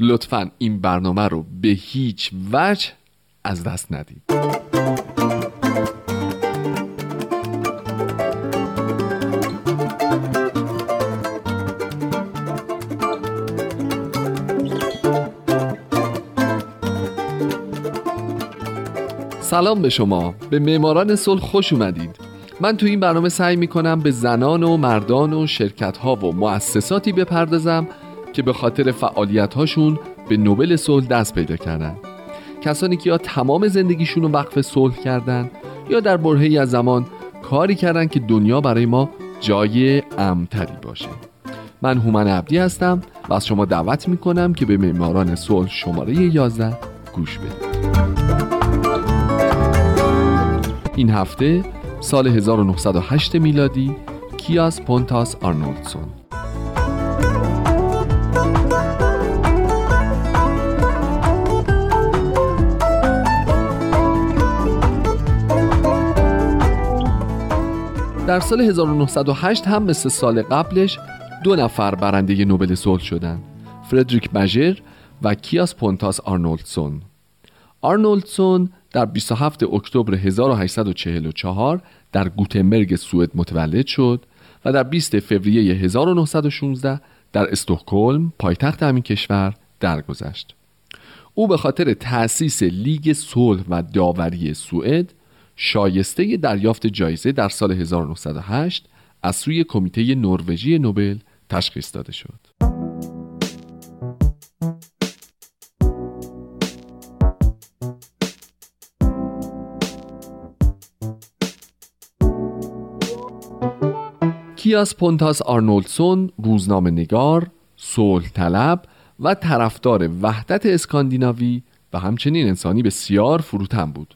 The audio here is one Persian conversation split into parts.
لطفا این برنامه رو به هیچ وجه از دست ندید. سلام به شما. به معماران صلح خوش اومدید. من تو این برنامه سعی می‌کنم به زنان و مردان و شرکت ها و مؤسساتی بپردازم که به خاطر فعالیت هاشون به نوبل صلح دست پیدا کردن. کسانی که یا تمام زندگیشون رو وقف صلح کردن یا در برهی از زمان کاری کردن که دنیا برای ما جای امتری باشه. من هومن عبدی هستم و از شما دعوت می‌کنم که به معماران صلح شماره 11 گوش بدید. این هفته سال 1908 میلادی کیاس پونتاس آرنولدسون. در سال 1908 هم مثل سال قبلش دو نفر برنده نوبل صلح شدند فردریک مژر و کیاس پونتاس آرنولدسون آرنولدسون در 27 اکتبر 1844 در گوتنبرگ سوئد متولد شد و در 20 فوریه 1916 در استکهلم پایتخت همین کشور درگذشت. او به خاطر تأسیس لیگ صلح و داوری سوئد شایسته دریافت جایزه در سال 1908 از سوی کمیته نروژی نوبل تشخیص داده شد. کیاس پونتاس آرنولدسون روزنامه نگار، صلح طلب و طرفدار وحدت اسکاندیناوی و همچنین انسانی بسیار فروتن بود.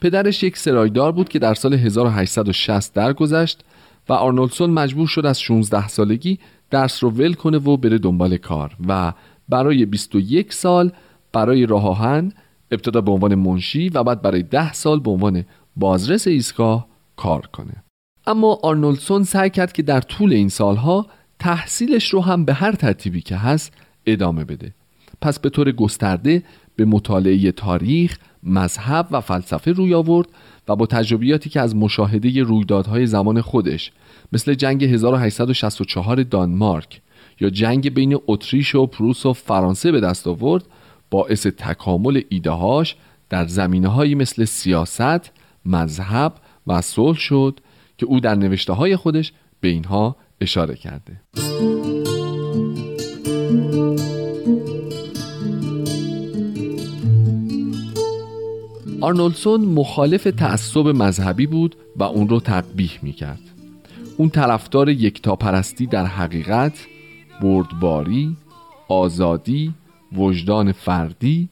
پدرش یک سرایدار بود که در سال 1860 درگذشت و آرنولدسون مجبور شد از 16 سالگی درس رو ول کنه و بره دنبال کار و برای 21 سال برای راه ابتدا به عنوان منشی و بعد برای 10 سال به عنوان بازرس ایستگاه کار کنه. اما آرنولدسون سعی کرد که در طول این سالها تحصیلش رو هم به هر ترتیبی که هست ادامه بده. پس به طور گسترده به مطالعه تاریخ، مذهب و فلسفه روی آورد و با تجربیاتی که از مشاهده رویدادهای زمان خودش مثل جنگ 1864 دانمارک یا جنگ بین اتریش و پروس و فرانسه به دست آورد باعث تکامل ایدههاش در زمینه مثل سیاست، مذهب و صلح شد که او در نوشته های خودش به اینها اشاره کرده. آرنولدسون مخالف تعصب مذهبی بود و اون رو تقبیح می کرد اون طرفدار یکتاپرستی در حقیقت بردباری آزادی وجدان فردی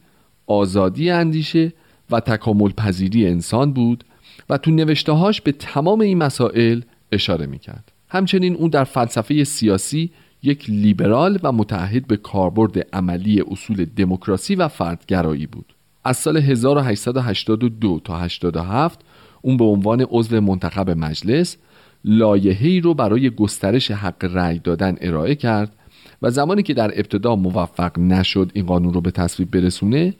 آزادی اندیشه و تکامل پذیری انسان بود و تو نوشتههاش به تمام این مسائل اشاره می‌کرد. همچنین اون در فلسفه سیاسی یک لیبرال و متعهد به کاربرد عملی اصول دموکراسی و فردگرایی بود. از سال 1882 تا 87 اون به عنوان عضو منتخب مجلس لایحه‌ای رو برای گسترش حق رأی دادن ارائه کرد و زمانی که در ابتدا موفق نشد این قانون رو به تصویب برسونه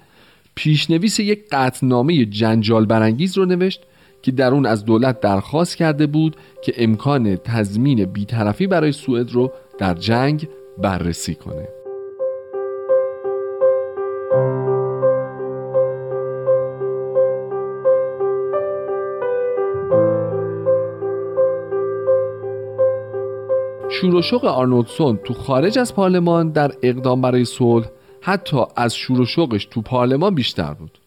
پیشنویس یک قطنامه جنجال برانگیز رو نوشت که در اون از دولت درخواست کرده بود که امکان تضمین بیطرفی برای سوئد رو در جنگ بررسی کنه. شور و شوق آرنولدسون تو خارج از پارلمان در اقدام برای صلح حتی از شور و شوقش تو پارلمان بیشتر بود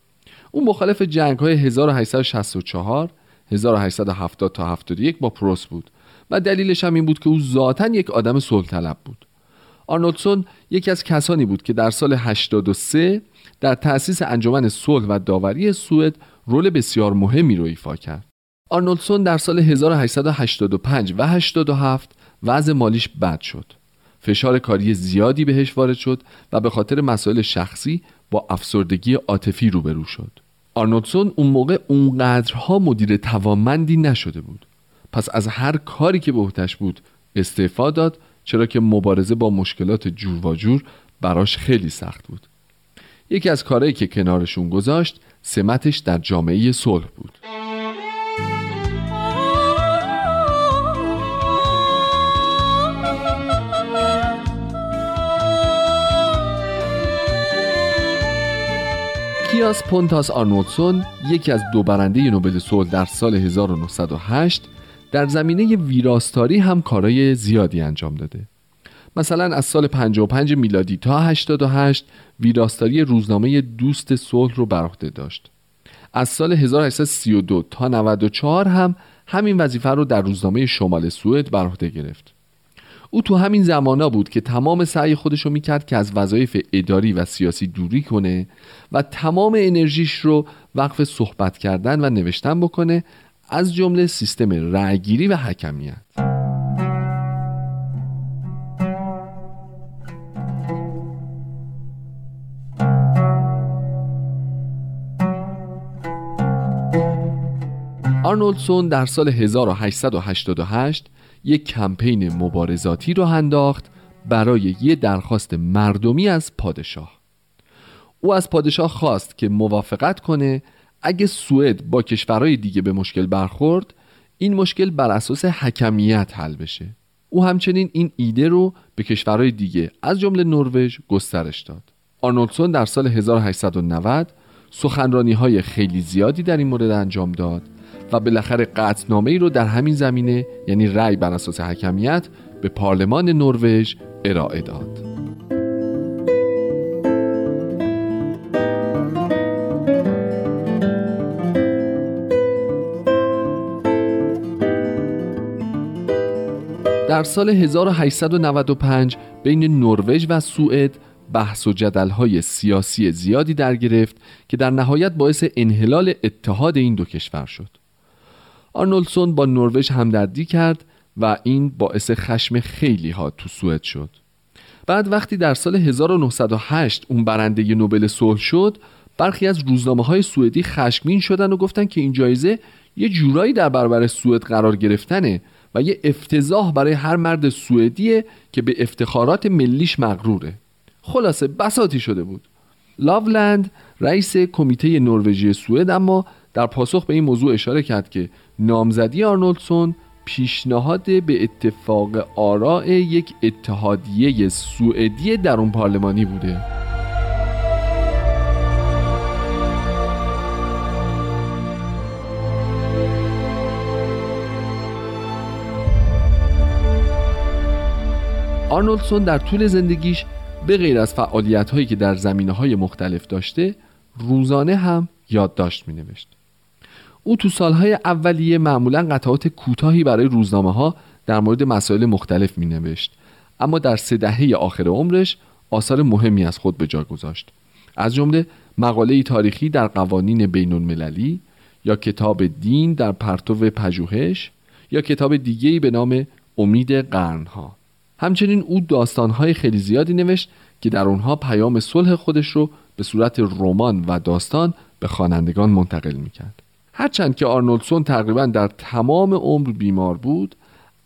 او مخالف جنگ های 1864 1870 تا 71 با پروس بود و دلیلش هم این بود که او ذاتا یک آدم صلح طلب بود آرنولدسون یکی از کسانی بود که در سال 83 در تأسیس انجمن صلح و داوری سوئد رول بسیار مهمی رو ایفا کرد. آرنولدسون در سال 1885 و 87 وضع مالیش بد شد. فشار کاری زیادی بهش وارد شد و به خاطر مسائل شخصی با افسردگی عاطفی روبرو شد. آرنولدسون اون موقع اونقدرها مدیر توانمندی نشده بود. پس از هر کاری که به عهدهش بود استعفا داد چرا که مبارزه با مشکلات جور و جور براش خیلی سخت بود. یکی از کارهایی که کنارشون گذاشت سمتش در جامعه صلح بود. کیاس پونتاس آرنولدسون یکی از دو برنده نوبل صلح در سال 1908 در زمینه ویراستاری هم کارای زیادی انجام داده. مثلا از سال 55 میلادی تا 88 ویراستاری روزنامه دوست صلح رو بر عهده داشت. از سال 1832 تا 94 هم همین وظیفه رو در روزنامه شمال سوئد بر عهده گرفت. او تو همین زمانا بود که تمام سعی خودش رو می‌کرد که از وظایف اداری و سیاسی دوری کنه و تمام انرژیش رو وقف صحبت کردن و نوشتن بکنه از جمله سیستم رأیگیری و حکمیت. آرنولدسون در سال 1888 یک کمپین مبارزاتی رو انداخت برای یه درخواست مردمی از پادشاه. او از پادشاه خواست که موافقت کنه اگه سوئد با کشورهای دیگه به مشکل برخورد این مشکل بر اساس حکمیت حل بشه. او همچنین این ایده رو به کشورهای دیگه از جمله نروژ گسترش داد. آرنولدسون در سال 1890 سخنرانی های خیلی زیادی در این مورد انجام داد و بالاخره قطعنامه ای رو در همین زمینه یعنی رأی بر اساس حکمیت به پارلمان نروژ ارائه داد. در سال 1895 بین نروژ و سوئد بحث و جدلهای سیاسی زیادی در گرفت که در نهایت باعث انحلال اتحاد این دو کشور شد. آرنولدسون با نروژ همدردی کرد و این باعث خشم خیلی ها تو سوئد شد. بعد وقتی در سال 1908 اون برنده نوبل صلح شد برخی از روزنامه های سوئدی خشمگین شدن و گفتن که این جایزه یه جورایی در برابر سوئد قرار گرفتنه و یه افتضاح برای هر مرد سوئدیه که به افتخارات ملیش مغروره. خلاصه بساتی شده بود. لاولند رئیس کمیته نروژی سوئد اما در پاسخ به این موضوع اشاره کرد که نامزدی آرنولدسون پیشنهاد به اتفاق آراء یک اتحادیه سوئدی درون پارلمانی بوده. آرنولدسون در طول زندگیش به غیر از فعالیت هایی که در زمینه های مختلف داشته روزانه هم یادداشت می نوشت او تو سالهای اولیه معمولا قطعات کوتاهی برای روزنامه ها در مورد مسائل مختلف می نوشت اما در سه دهه آخر عمرش آثار مهمی از خود به جا گذاشت. از جمله مقاله تاریخی در قوانین بین المللی یا کتاب دین در پرتو پژوهش یا کتاب دیگه‌ای به نام امید قرنها. همچنین او داستانهای خیلی زیادی نوشت که در اونها پیام صلح خودش رو به صورت رمان و داستان به خوانندگان منتقل می‌کرد. هرچند که آرنولدسون تقریبا در تمام عمر بیمار بود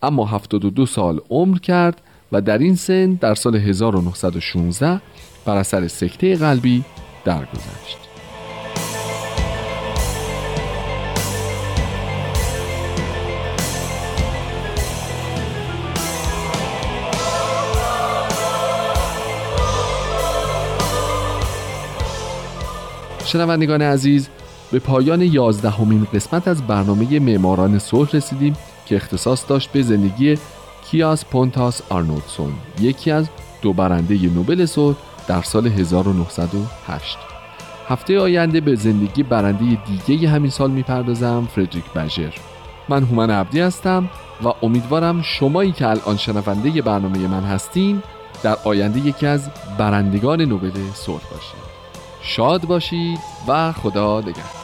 اما 72 سال عمر کرد و در این سن در سال 1916 بر اثر سکته قلبی درگذشت. شنوندگان عزیز به پایان یازدهمین قسمت از برنامه معماران صلح رسیدیم که اختصاص داشت به زندگی کیاس پونتاس آرنولدسون یکی از دو برنده نوبل صلح در سال 1908 هفته آینده به زندگی برنده دیگه همین سال می‌پردازم فردریک بژر. من هومن عبدی هستم و امیدوارم شمایی که الان شنونده برنامه من هستین در آینده یکی از برندگان نوبل صلح باشید. شاد باشید و خدا نگهدار.